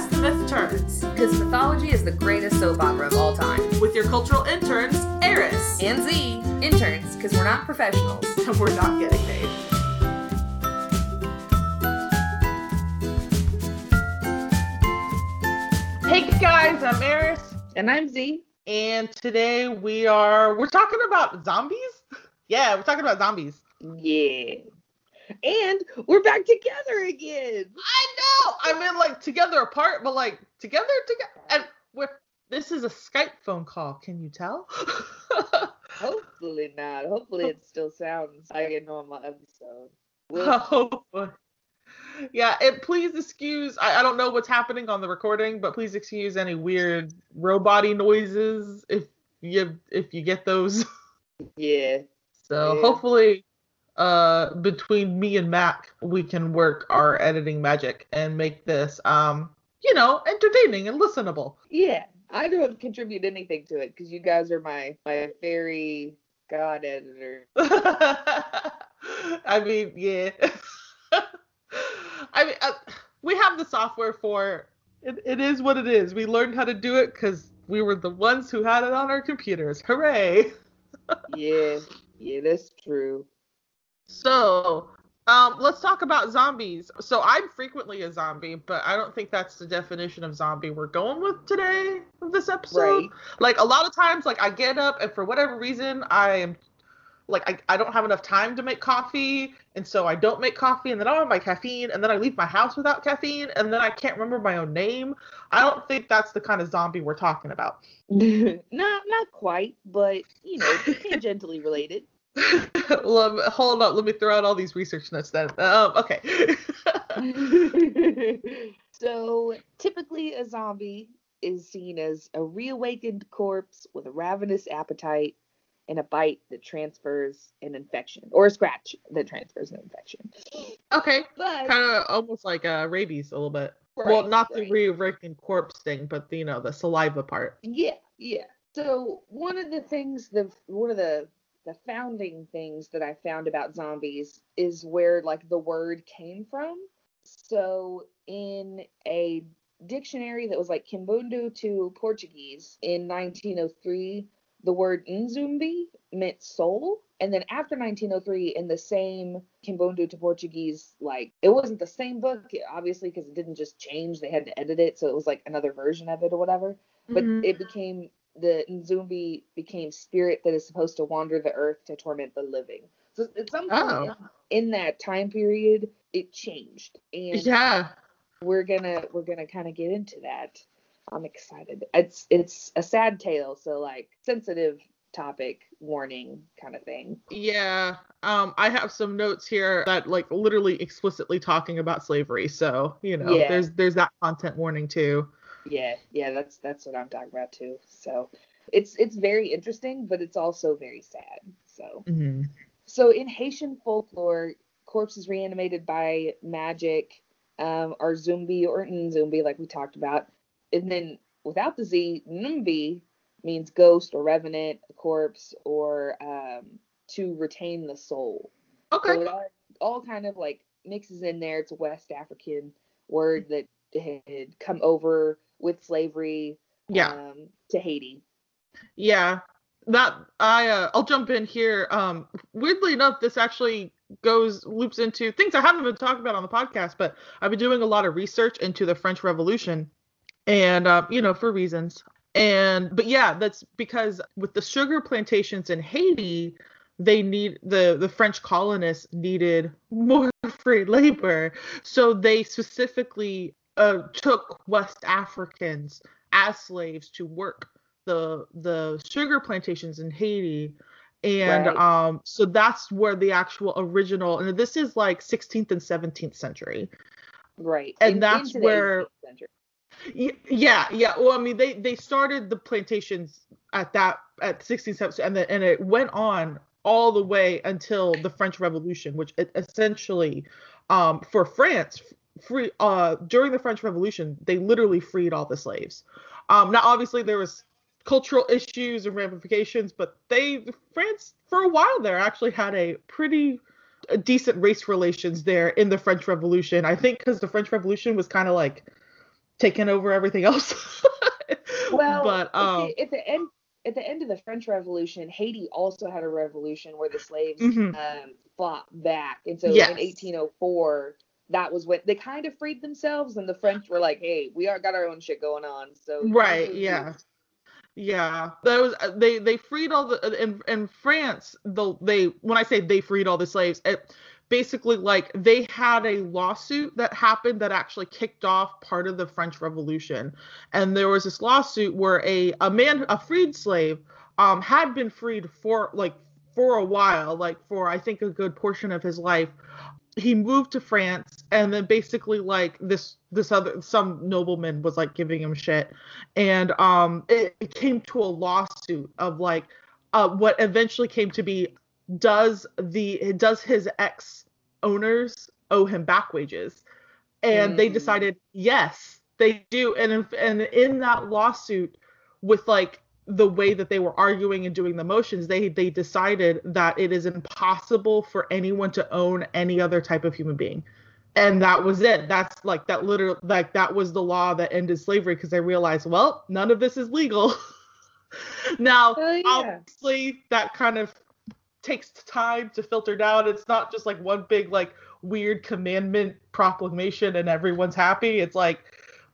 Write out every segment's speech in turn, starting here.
As the Myth Turns, Because mythology is the greatest soap opera of all time. with your cultural interns, Eris, And Z, interns, because we're not professionals. and we're not getting paid. Hey guys, I'm Eris, And I'm Z. and today we are we're talking about zombies. Yeah, we're talking about zombies. Yeah. And we're back together again. I know. I mean, like together apart, but like together together. And we're this is a Skype phone call. Can you tell? Hopefully not. Hopefully it still sounds like a normal episode. We'll- Oh, yeah. And please excuse. I, I don't know what's happening on the recording, but please excuse any weird robot noises if you if you get those. yeah. So Yeah. hopefully, uh, between me and Mac, we can work our editing magic and make this, um, you know, entertaining and listenable. Yeah. I don't contribute anything to it because you guys are my my fairy god editor. I mean, yeah. I mean, uh, we have the software for it. It is what it is. We learned how to do it because we were the ones who had it on our computers. Hooray! yeah. Yeah, that's true. So, um, let's talk about zombies. So, I'm frequently a zombie, but I don't think that's the definition of zombie we're going with today this episode. Right. Like a lot of times, like I get up and for whatever reason, I am like I, I don't have enough time to make coffee, and so I don't make coffee, and then I don't have my caffeine, and then I leave my house without caffeine, and then I can't remember my own name. I don't think that's the kind of zombie we're talking about. not not quite, but you know, tangentially related. Lem- Hold up, let me throw out all these research notes then. Um, okay. so typically a zombie is seen as a reawakened corpse with a ravenous appetite and a bite that transfers an infection or a scratch that transfers an infection okay. Kind of almost like uh, rabies a little bit. well, Right, not the right. reawakened corpse thing, but the, you know the saliva part. yeah yeah so one of the things the one of the the founding things that i found about zombies is where like the word came from so in a dictionary that was like Kimbundu to Portuguese in 1903, the word Nzumbi meant soul. And then after 1903, in the same Kimbundu to Portuguese, like it wasn't the same book, obviously, because it didn't just change. They had to edit it. So it was like another version of it or whatever. But Mhm. it became the Nzumbi became spirit that is supposed to wander the earth to torment the living. So at some point Oh. in that time period, it changed. And Yeah. we're gonna we're gonna kind of get into that. I'm excited. It's it's a sad tale, so like sensitive topic warning kind of thing. Yeah, um, I have some notes here that like literally explicitly talking about slavery. So you know, Yeah. there's there's that content warning too. Yeah, yeah, that's that's what I'm talking about too. So it's it's very interesting, but it's also very sad. So hmm so in Haitian folklore, corpses reanimated by magic um, are zumbi or nzumbi, like we talked about, and then without the z, numbi means ghost or revenant, a corpse, or um, to retain the soul. Okay. So it all, all kind of like mixes in there. It's a West African word that had come over with slavery yeah. um, to Haiti. Yeah. That I uh, I'll jump in here. Um, weirdly enough, this actually goes loops into things I haven't been talking about on the podcast, but I've been doing a lot of research into the French Revolution, and uh, you know for reasons. And but yeah, that's because with the sugar plantations in Haiti, they need the the French colonists needed more free labor, so they specifically uh, took West Africans as slaves to work the the sugar plantations in Haiti. And Right. um so that's where the actual original and this is like 16th and 17th century. Right. And that's where- 18th century. Y- Yeah, yeah. Well, I mean, they they started the plantations at that at 16th century, and then and it went on all the way until the French Revolution, which it essentially, um, for France, free uh during the French Revolution, they literally freed all the slaves. Um, now obviously there was cultural issues and ramifications, but they France for a while there actually had a pretty uh, decent race relations there in the French Revolution. I think because the French Revolution was kind of like taking over everything else. Well, but um, at the end at the end of the French Revolution, Haiti also had a revolution where the slaves Mhm. um, fought back, and so Yes. in 1804, that was when they kind of freed themselves, and the French were like, "Hey, we are got our own shit going on." So Right, yeah. Yeah, that was uh, they they freed all the uh, in in France. The they when I say they freed all the slaves, it basically like they had a lawsuit that happened that actually kicked off part of the French Revolution, and there was this lawsuit where a a man a freed slave um had been freed for like for a while, like for I think a good portion of his life. He moved to France, and then basically like this this other some nobleman was like giving him shit. And um it, it came to a lawsuit of like uh what eventually came to be does the does his ex owners owe him back wages? And they Mm. decided yes they do. And in, and in that lawsuit with like the way that they were arguing and doing the motions they they decided that it is impossible for anyone to own any other type of human being and that was it. That's like that literally like that was the law that ended slavery because they realized well none of this is legal. Now Oh, yeah. obviously that kind of takes time to filter down. It's not just like one big like weird commandment proclamation and everyone's happy. It's like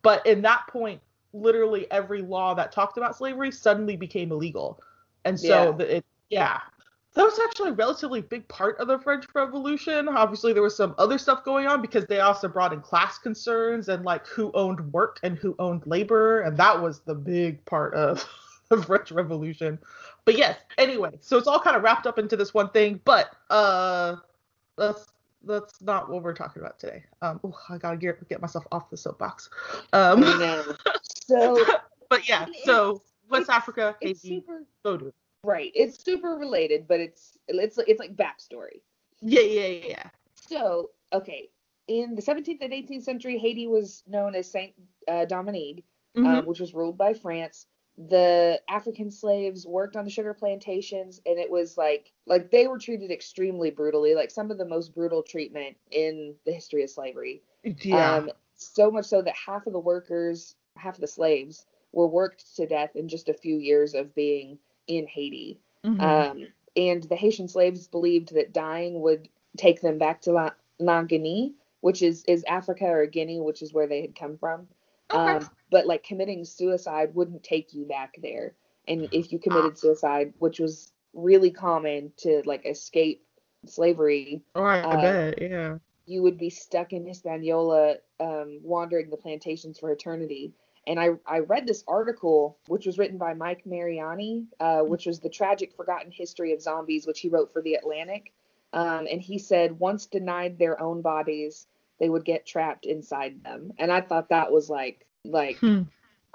but in that point literally every law that talked about slavery suddenly became illegal. And so Yeah. the, it yeah that was actually a relatively big part of the French Revolution. Obviously, there was some other stuff going on because they also brought in class concerns and like who owned work and who owned labor, and that was the big part of the French Revolution. But yes, anyway, so it's all kind of wrapped up into this one thing. But uh, that's that's not what we're talking about today. Um, ooh, I gotta get get myself off the soapbox. Um, I know. So but yeah, It's- so West it's- Africa, it's Haiti, super Voodoo. Right. It's super related, but it's it's it's like backstory. Yeah, yeah, yeah, yeah. So, okay, in the 17th and 18th century, Haiti was known as Saint uh, Dominique, Mhm. uh, which was ruled by France. The African slaves worked on the sugar plantations, and it was like like they were treated extremely brutally, like some of the most brutal treatment in the history of slavery. yeah. Um, so much so that half of the workers, half of the slaves, were worked to death in just a few years of being in Haiti. Mhm. Um, and the Haitian slaves believed that dying would take them back to La, La Guinea, which is, is Africa or Guinea, which is where they had come from. Okay. Um, but like committing suicide wouldn't take you back there. And if you committed suicide, which was really common to like escape slavery, right, I uh, bet, yeah. you would be stuck in Hispaniola, um, wandering the plantations for eternity. And I, I read this article, which was written by Mike Mariani, uh, which was the tragic forgotten history of zombies, which he wrote for the Atlantic. Um, and he said once denied their own bodies, they would get trapped inside them. And I thought that was like like Hmm.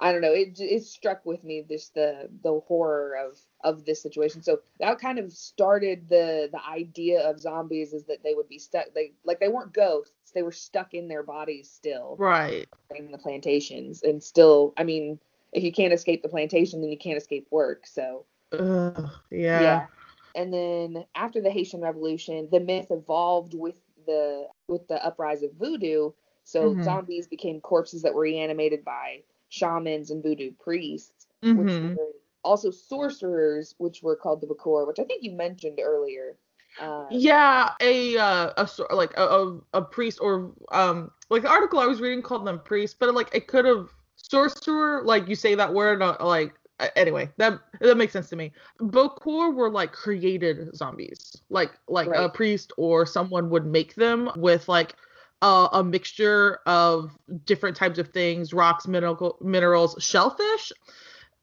I don't know. It it struck with me just the the horror of of this situation. So that kind of started the the idea of zombies is that they would be stuck. They like they weren't ghosts. They were stuck in their bodies still Right. in the plantations and still. I mean, if you can't escape the plantation, then you can't escape work. So Ugh, yeah. Yeah. And then after the Haitian Revolution, the myth evolved with the with the uprise of voodoo. So Mhm. zombies became corpses that were reanimated by shamans and voodoo priests, which Mhm. were also sorcerers, which were called the Bokor, which I think you mentioned earlier. Uh, Yeah, a uh, a like a, a a priest or um like the article I was reading called them priests, but like it could have sorcerer like you say that word uh, like anyway that that makes sense to me. Bokor were like created zombies, like like a priest or someone would make them with like a, a mixture of different types of things, rocks, mineral minerals, shellfish,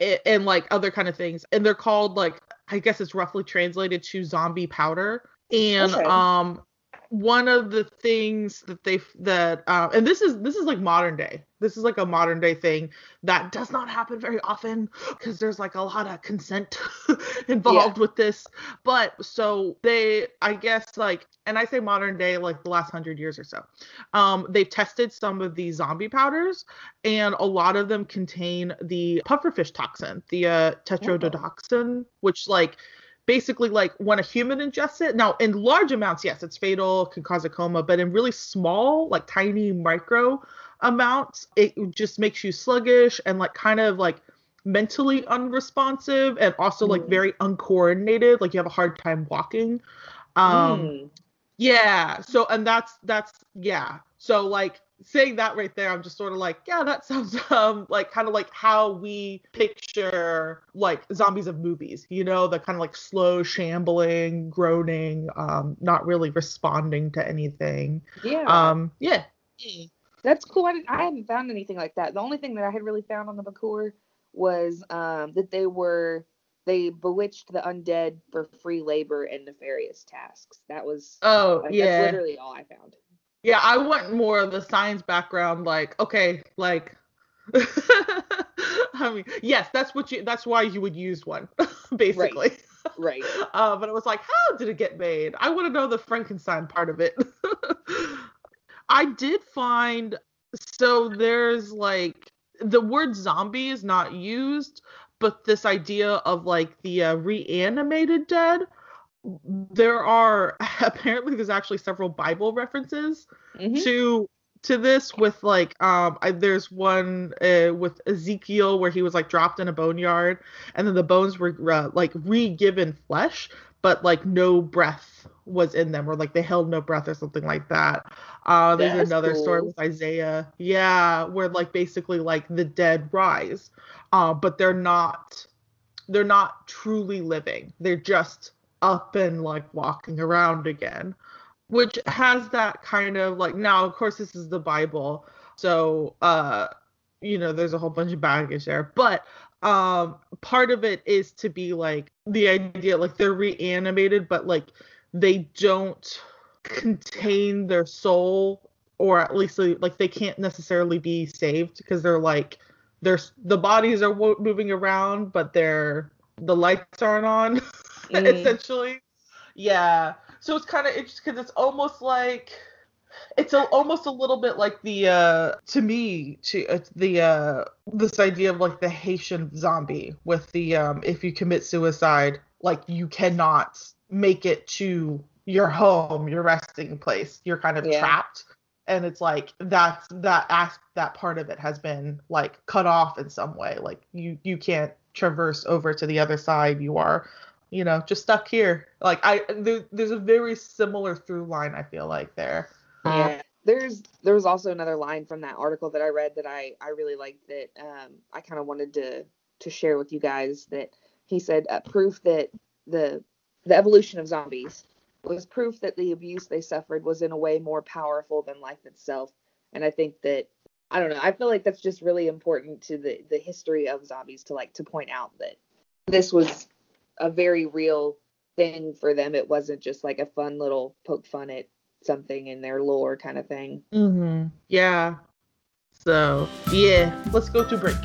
a- and like other kind of things and they're called like i guess it's roughly translated to zombie powder and Okay. um one of the things that they that uh, and this is this is like modern day. This is like a modern day thing that does not happen very often because there's like a lot of consent involved with this. But so they i guess like and i say modern day like the last hundred years or so um they've tested some of these zombie powders and a lot of them contain the pufferfish toxin, the uh, tetrodotoxin, which like basically like when a human ingests it. Now, in large amounts, yes, it's fatal, can cause a coma, but in really small, like tiny micro amounts, it just makes you sluggish and like kind of like mentally unresponsive and also like Mm. very uncoordinated like you have a hard time walking um Mm. yeah so and that's that's yeah so like saying that right there i'm just sort of like yeah that sounds um like kind of like how we picture like zombies of movies you know the kind of like slow shambling groaning um not really responding to anything yeah. um yeah That's cool. I, didn't, I hadn't found anything like that. The only thing that I had really found on the Bokor was um, that they were they bewitched the undead for free labor and nefarious tasks. That was oh that's yeah literally all I found. Yeah, I want more of the science background. Like, okay, like, I mean, yes, that's what you. That's why you would use one, basically. Right. right. Uh, but it was like, how did it get made? I want to know the Frankenstein part of it. I did find so there's like the word zombie is not used, but this idea of like the uh, reanimated dead. There are apparently there's actually several Bible references Mhm. to to this with like um I, there's one uh, with Ezekiel where he was like dropped in a boneyard and then the bones were uh, like re-given flesh but like no breath was in them or like they held no breath or something like that. Uh there's That's another story with Isaiah. Yeah, where like basically like the dead rise. Uh but they're not they're not truly living. They're just up and like walking around again which has that kind of like now of course this is the bible so uh you know there's a whole bunch of baggage there but um part of it is to be like the idea like they're reanimated but like they don't contain their soul or at least like they can't necessarily be saved because they're like there's the bodies are moving around but they're the lights aren't on Mm. essentially. Yeah. So it's kind of interesting because it's almost like it's a, almost a little bit like the uh to me to uh, the uh this idea of like the haitian zombie with the um if you commit suicide like you cannot make it to your home your resting place. You're kind of Yeah. trapped. And it's like that's that as that part of it has been like cut off in some way. Like you you can't traverse over to the other side. You are you know just stuck here. Like i there, there's a very similar through line i feel like there. Yeah. There's there was also another line from that article that I read that I I really liked that um I kind of wanted to to share with you guys that he said uh, proof that the the evolution of zombies was proof that the abuse they suffered was in a way more powerful than life itself. And I think that I don't know I feel like that's just really important to the the history of zombies to like to point out that this was a very real thing for them it wasn't just like a fun little poke fun at something in their lore kind of thing. mm-hmm yeah so yeah let's go to break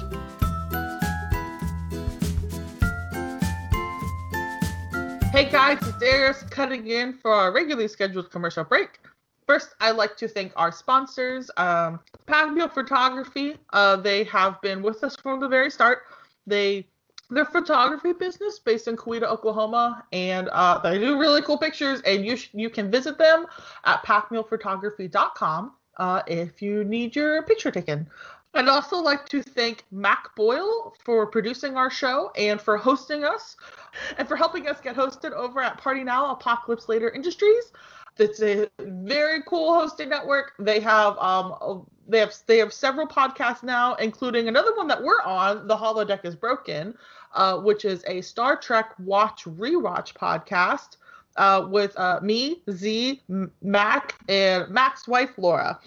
Hey guys, it's Eris cutting in for our regularly scheduled commercial break. First, I'd like to thank our sponsors, um, Photography. Uh, they have been with us from the very start. They they're photography business based in Coweta, Oklahoma, and uh, they do really cool pictures. And you sh- you can visit them at pacmealphotography.com uh, if you need your picture taken. I'd also like to thank Mac Boyle for producing our show and for hosting us and for helping us get hosted over at Party Now Apocalypse Later Industries. It's a very cool hosting network. They have um they have they have several podcasts now, including another one that we're on, The Holodeck is Broken, uh, which is a Star Trek watch rewatch podcast uh, with uh, me, Z, Mac, and Mac's wife Laura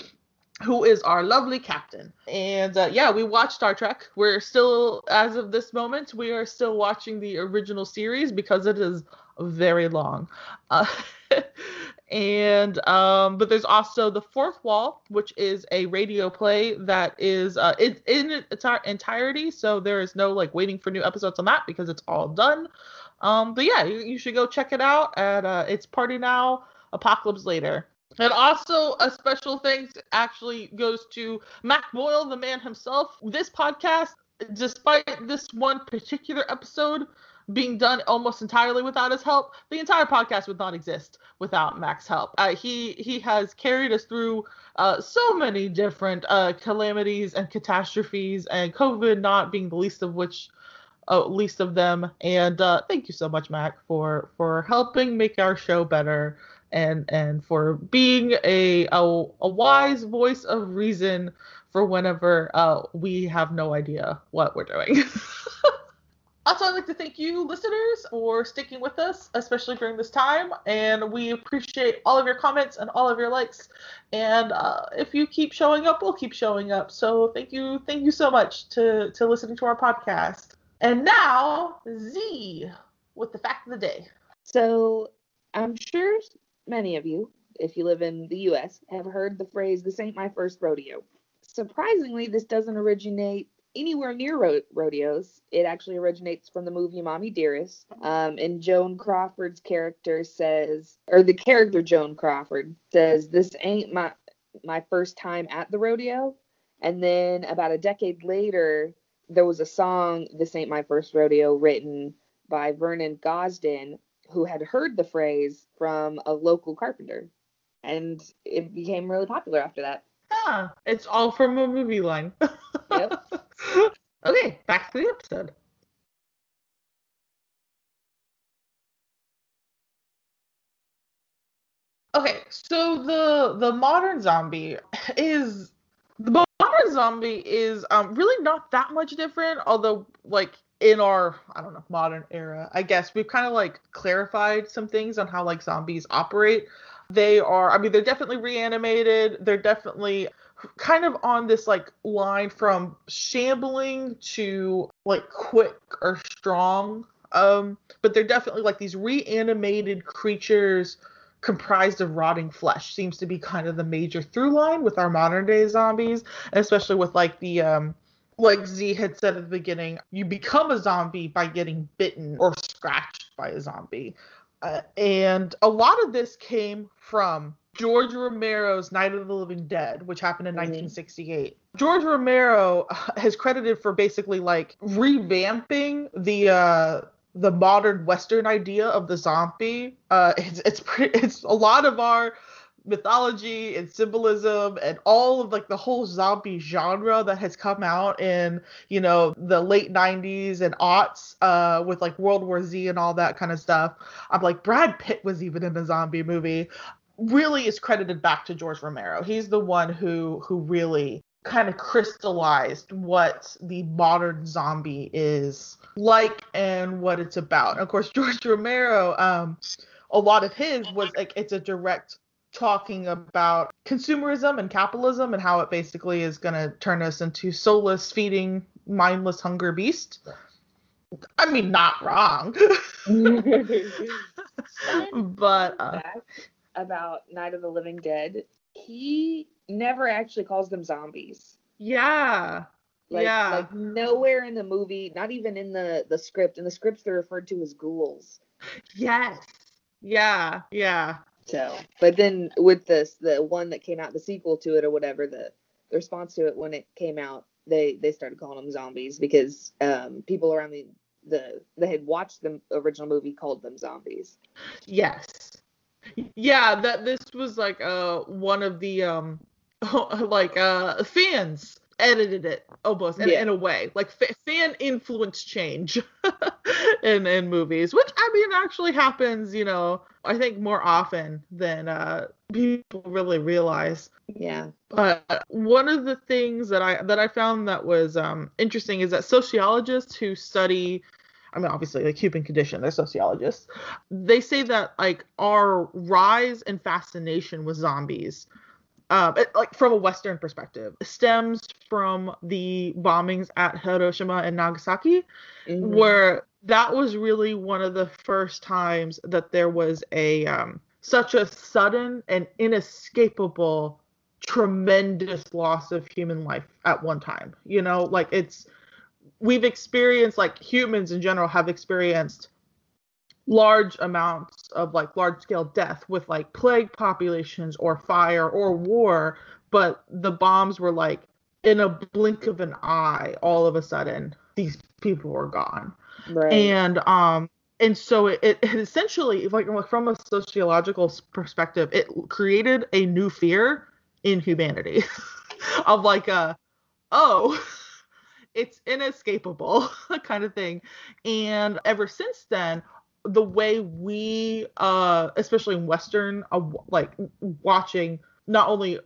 who is our lovely captain. And uh, yeah, we watched Star Trek. We're still, as of this moment, we are still watching the original series because it is very long. Uh, and um, but there's also the Fourth Wall, which is a radio play that is uh, in its entirety. So there is no like waiting for new episodes on that because it's all done. Um, but yeah, you, you should go check it out at uh, it's Party Now, Apocalypse Later. And also, a special thanks actually goes to Mac Boyle, the man himself. This podcast, despite this one particular episode being done almost entirely without his help, the entire podcast would not exist without Mac's help. Uh, he he has carried us through uh, so many different uh, calamities and catastrophes, and COVID not being the least of which. Uh, least of them, and uh, thank you so much, Mac, for for helping make our show better, and and for being a a, a wise voice of reason for whenever uh, we have no idea what we're doing. Also, I'd like to thank you, listeners, for sticking with us, especially during this time. And we appreciate all of your comments and all of your likes. And uh, if you keep showing up, we'll keep showing up. So thank you, thank you so much to to listening to our podcast. And now, Z with the fact of the day. So I'm sure many of you, if you live in the U.S., have heard the phrase "This ain't my first rodeo." Surprisingly, this doesn't originate anywhere near ro- rodeos. It actually originates from the movie Mommie Dearest. Um, and Joan Crawford's character says, or the character Joan Crawford says, "This ain't my my first time at the rodeo." And then about a decade later, there was a song, "This Ain't My First Rodeo," written by Vernon Gosdin, who had heard the phrase from a local carpenter, and it became really popular after that. Yeah, it's all from a movie line. Yep. Okay, back to the episode. Okay, so the the modern zombie is the modern zombie is um really not that much different, although like in our I don't know modern era, I guess we've kind of like clarified some things on how like zombies operate. They are, I mean, they're definitely reanimated. They're definitely kind of on this like line from shambling to like quick or strong. Um, but they're definitely like these reanimated creatures comprised of rotting flesh seems to be kind of the major through line with our modern day zombies, especially with like the um like Z had said at the beginning, you become a zombie by getting bitten or scratched by a zombie. Uh, and a lot of this came from George Romero's Night of the Living Dead, which happened in Mhm. 1968. George Romero has credited for basically like revamping the uh the modern Western idea of the zombie. Uh, it's it's pretty, it's a lot of our mythology and symbolism and all of like the whole zombie genre that has come out in you know the late 90s and aughts uh with like world war z and all that kind of stuff i'm like brad pitt was even in a zombie movie really is credited back to george romero. He's the one who who really kind of crystallized what the modern zombie is like and what it's about. And of course george romero um a lot of his was like it's a direct talking about consumerism and capitalism and how it basically is going to turn us into soulless feeding mindless hunger beast. i mean not wrong. But uh, about Night of the Living Dead, he never actually calls them zombies. yeah Like, yeah like nowhere in the movie, not even in the the script. In the scripts, they're referred to as ghouls. yes yeah yeah So, but then with this, the one that came out, the sequel to it or whatever, the, the response to it when it came out, they they started calling them zombies because um, people around the the they had watched the original movie called them zombies. Yes. Yeah, that this was like uh one of the um like uh fans edited it almost in, Yeah. in a way like fa- fan influence change in in movies which i mean actually happens you know i think more often than uh people really realize Yeah. but one of the things that I that I found that was um, interesting is that sociologists who study, I mean, obviously, like human condition, they're sociologists. They say that like our rise and fascination with zombies, um, it- like from a Western perspective, stems from the bombings at Hiroshima and Nagasaki Mhm. where that was really one of the first times that there was a um, such a sudden and inescapable tremendous loss of human life at one time you know like it's we've experienced like humans in general have experienced large amounts of like large scale death with like plague populations or fire or war but the bombs were like in a blink of an eye, all of a sudden, these people were gone. Right. And um and so it, it essentially like from a sociological perspective, it created a new fear in humanity of like a oh it's inescapable kind of thing. And ever since then, the way we uh especially in western uh, like watching not only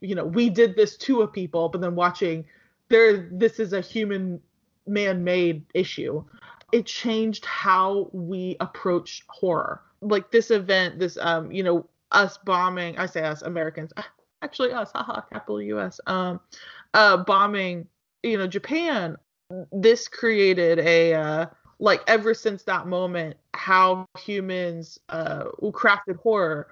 you know we did this to a people but then watching there this is a human man-made issue it changed how we approach horror like this event this um you know us bombing i say us americans actually us haha capital us um uh bombing you know japan this created a uh like ever since that moment how humans uh crafted horror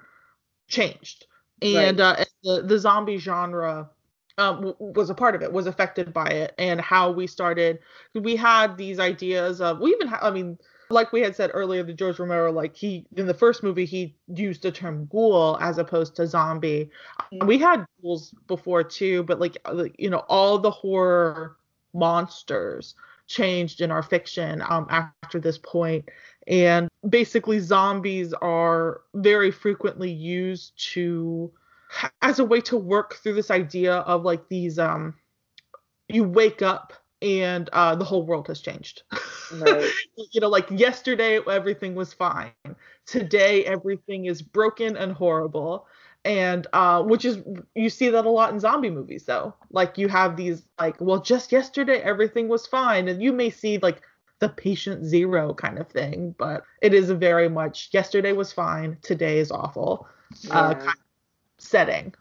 changed and right. uh the, the zombie genre um, was a part of it, was affected by it, and how we started. We had these ideas of, we even, ha- I mean, like we had said earlier, the George Romero, like he in the first movie, he used the term ghoul as opposed to zombie. Mm-hmm. We had ghouls before too, but like you know, all the horror monsters changed in our fiction um, after this. And basically, zombies are very frequently used to as a way to work through this idea of like these um you wake up and uh the whole world has changed right. you know like yesterday everything was fine today everything is broken and horrible and uh which is you see that a lot in zombie movies though like you have these like well just yesterday everything was fine and you may see like the patient zero kind of thing but it is a very much yesterday was fine today is awful uh, yeah. uh, kind of setting.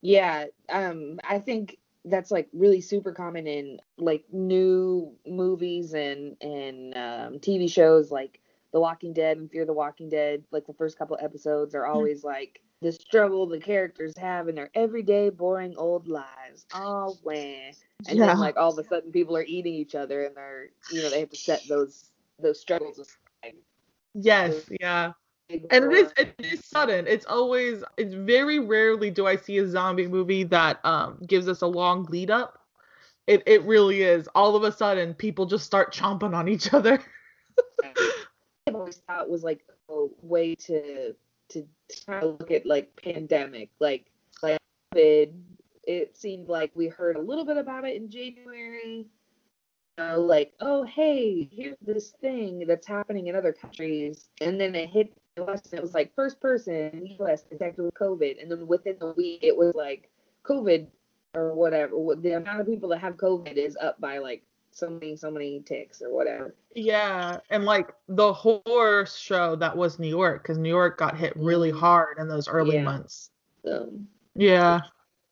Yeah, um, I think that's like really super common in like new movies and and um, TV shows like The Walking Dead and Fear the Walking Dead. Like the first couple episodes are mm-hmm. always like the struggle the characters have in their everyday boring old lives. Oh, when and yeah. then like all of a sudden people are eating each other and they're you know they have to set those those struggles aside. Yes, yeah and it is it is sudden it's always it's very rarely do i see a zombie movie that um gives us a long lead up. It it really is. All of a sudden people just start chomping on each other. I've always thought was like a way to to try to look at like pandemic like like COVID, it seemed like we heard a little bit about it in january. You know, like, oh, hey, here's this thing that's happening in other countries. And then it hit And it was like first person in the US detected with COVID, and then within the week it was like COVID or whatever. The amount of people that have COVID is up by like so many so many ticks or whatever. Yeah, and like the horror show that was New York because New York got hit really mm-hmm. hard in those early yeah. months. So yeah,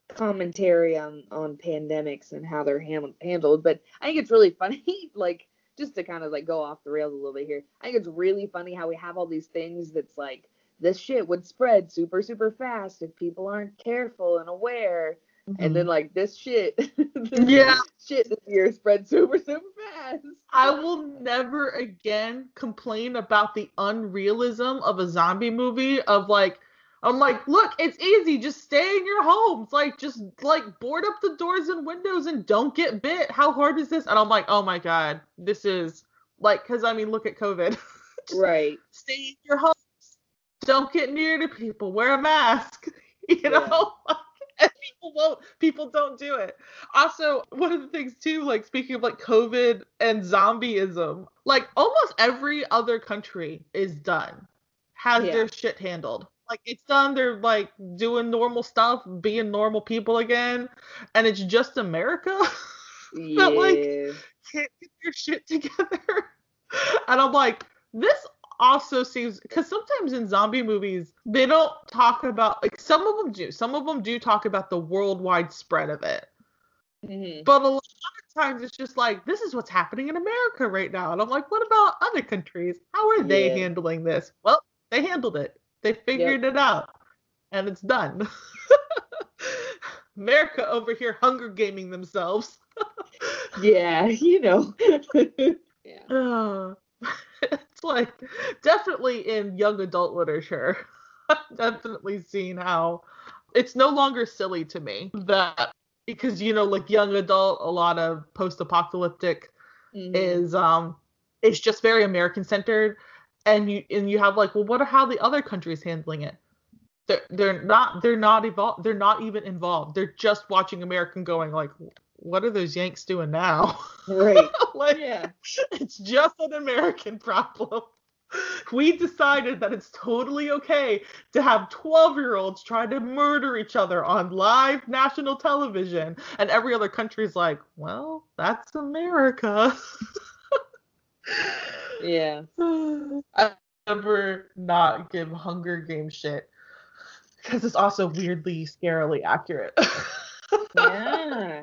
commentary on on pandemics and how they're handled, but I think it's really funny like just to kind of like go off the rails a little bit here. I think it's really funny how we have all these things that's like this shit would spread super super fast if people aren't careful and aware. Mm-hmm. And then mm-hmm. like this shit, this yeah, shit this year spread super super fast. I will never again complain about the unrealism of a zombie movie of like I'm like, look, it's easy. Just stay in your homes. Like, just like board up the doors and windows and don't get bit. How hard is this? And I'm like, oh my god, this is like, because I mean, look at COVID. right. Stay in your homes. Don't get near to people. Wear a mask. You know. Yeah. and people won't. People don't do it. Also, one of the things too, like speaking of like COVID and zombieism, like almost every other country is done, has yeah. their shit handled like it's done. They're like doing normal stuff, being normal people again, and it's just America yeah. that like can't get their shit together. and I'm like, this also seems because sometimes in zombie movies they don't talk about like some of them do. Some of them do talk about the worldwide spread of it. Mm-hmm. But a lot of times it's just like this is what's happening in America right now, and I'm like, what about other countries? How are they yeah. handling this? Well, they handled it. They figured yep. it out, and it's done. America over here hunger gaming themselves. yeah, you know. yeah. Uh, it's like definitely in young adult literature. I've definitely seen how it's no longer silly to me that because you know like young adult a lot of post-apocalyptic Mhm. is um it's just very American centered and you and you have like well what are how the other countries handling it? They're, they're not they're not evolved they're not even involved. They're just watching American going like what are those Yanks doing now? Right. like Yeah. it's just an American problem. We decided that it's totally okay to have 12 year olds try to murder each other on live national television and every other country's like well that's america Yeah. I never not give Hunger Games shit because it's also weirdly scarily accurate. Yeah.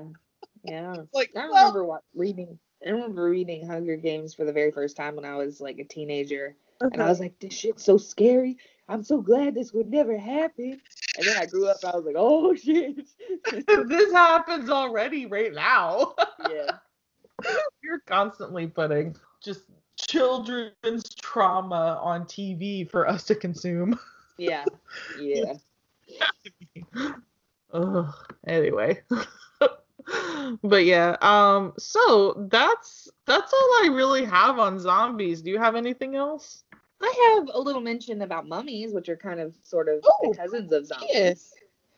Yeah. like, I well, remember what reading. I remember reading Hunger Games for the very first time when I was like a teenager, and I was like, "This shit's so scary. I'm so glad this would never happen." And then I grew up. I was like, "Oh shit." this happens already right now. yeah. You're constantly putting just children's trauma on TV for us to consume. Yeah. Yeah. Ugh. Anyway. but yeah, um so that's that's all I really have on zombies. Do you have anything else? I have a little mention about mummies, which are kind of sort of Oh, the cousins of zombies. yes.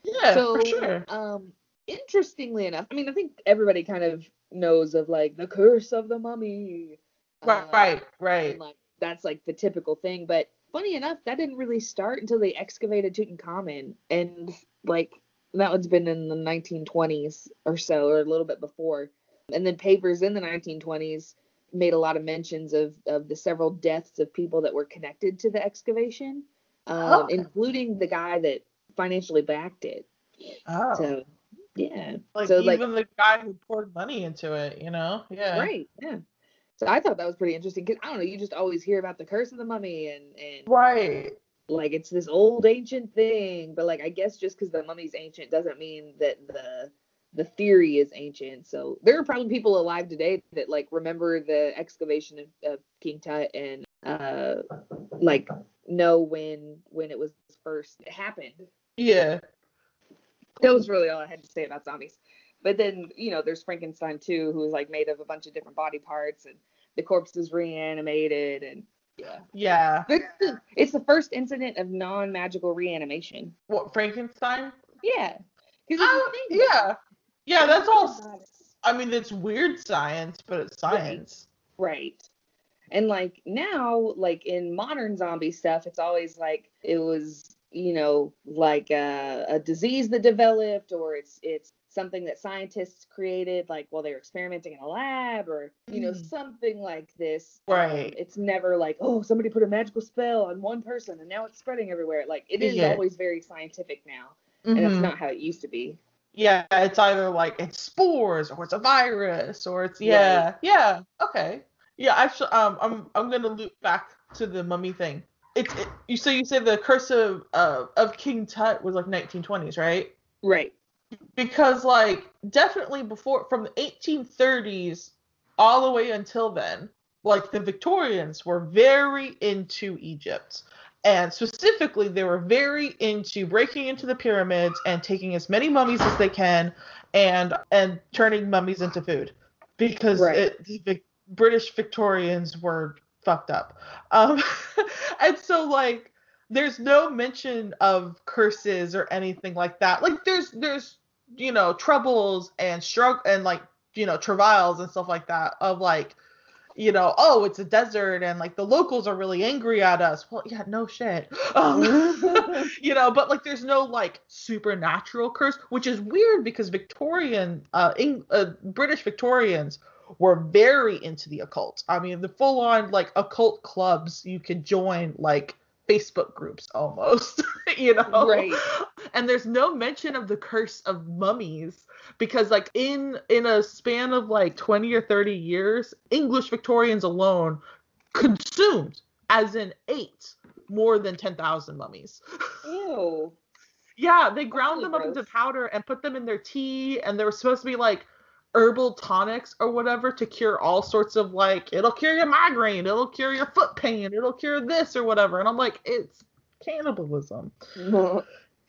Yeah, so, for sure. um, interestingly enough, I mean, I think everybody kind of knows of like the curse of the mummy. Right, uh, right, right. like that's like the typical thing. But funny enough, that didn't really start until they excavated Tutankhamun, and like that one's been in the 1920s or so, or a little bit before. And then papers in the 1920s made a lot of mentions of of the several deaths of people that were connected to the excavation, um, Okay. including the guy that financially backed it. Oh. So yeah, like so, like- even the guy who poured money into it, you know? Yeah. right, yeah. So I thought that was pretty interesting because I don't know, you just always hear about the curse of the mummy and and Right. like it's this old ancient thing, but like I guess just because the mummy's ancient doesn't mean that the the theory is ancient. So there are probably people alive today that like remember the excavation of, of King Tut and uh like know when when it was first happened. Yeah. That was really all I had to say about zombies. But then, you know, there's Frankenstein too, who's like made of a bunch of different body parts and the corpse is reanimated and yeah. Yeah. It's the, it's the first incident of non-magical reanimation. What Frankenstein? Yeah. Uh, yeah. Yeah, that's all think about it- I mean it's weird science, but it's science. Right. And like now, like in modern zombie stuff, it's always like it was, you know, like a, a disease that developed, or it's it's something that scientists created, like while they were experimenting in a lab, or you know, Mm. something like this. Um, Right. it's never like, oh, somebody put a magical spell on one person and now it's spreading everywhere. Like it is Yeah. always very scientific now, and it's Mhm. not how it used to be. Yeah, it's either like it's spores or it's a virus or it's yeah, yeah, okay. Yeah, actually um I'm I'm gonna loop back to the mummy thing. It's it, you so you say the curse of uh, of King Tut was like 1920s, right? Right. Because like definitely before from the 1830s all the way until then like the victorians were very into egypt. And specifically they were very into breaking into the pyramids and taking as many mummies as they can and and turning mummies into food. Because Right. it, the Vic- british victorians were fucked up. Um and so like there's no mention of curses or anything like that. Like there's there's you know troubles and struggle and like you know travails and stuff like that of like you know oh it's a desert and like the locals are really angry at us. Well yeah no shit. Um, you know but like there's no like supernatural curse which is weird because victorian uh, Eng- uh british victorians were very into the occult. I mean the full on like occult clubs you could join like facebook groups almost you know Right. and there's no mention of the curse of mummies because like in in a span of like 20 or 30 years english victorians alone consumed as in ate more than 10,000 mummies Ew. yeah they ground really them up into powder and put them in their tea and they were supposed to be like herbal tonics or whatever to cure all sorts of like it'll cure your migraine it'll cure your foot pain it'll cure this or whatever and i'm like it's cannibalism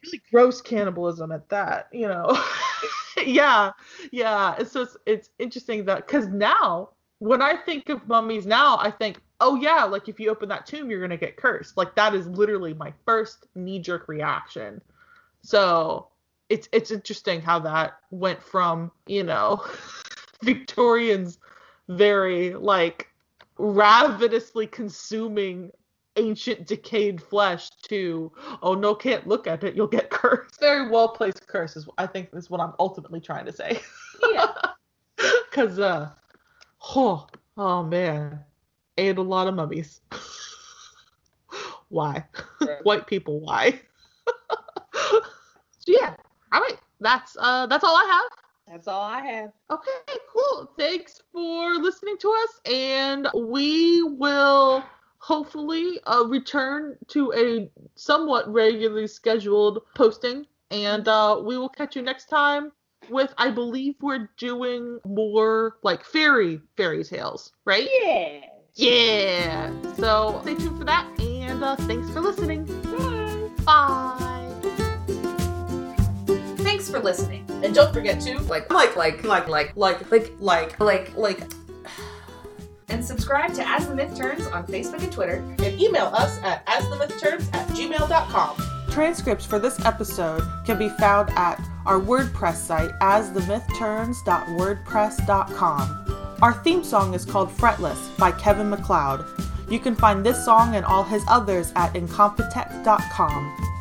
really gross cannibalism at that, you know. yeah, yeah. And so it's it's interesting that because now when I think of mummies now, I think, oh yeah, like if you open that tomb, you're gonna get cursed. Like that is literally my first knee jerk reaction. So it's it's interesting how that went from you know Victorians very like ravenously consuming ancient decayed flesh to oh no can't look at it you'll get cursed. Very well placed curse is i think is what i'm ultimately trying to say. Yeah. because uh oh oh man. Ate a lot of mummies. Why? White people why? So yeah all right that's uh that's all i have That's all I have. Okay, cool. Thanks for listening to us, and we will hopefully uh, return to a somewhat regularly scheduled posting, and uh, we will catch you next time with, I believe, we're doing more like fairy fairy tales, right? Yeah. Yeah. So stay tuned for that, and uh, thanks for listening. Bye. Bye. Thanks for listening. And don't forget to Like, like, like, like, like, like, like, like, like, like, and subscribe to As the Myth Turns on Facebook and Twitter. and email us at asthemythturns at gmail.com. Transcripts for this episode can be found at our WordPress site, asthemythturns.wordpress.com. Our theme song is called Fretless by Kevin MacLeod. You can find this song and all his others at incompetech.com.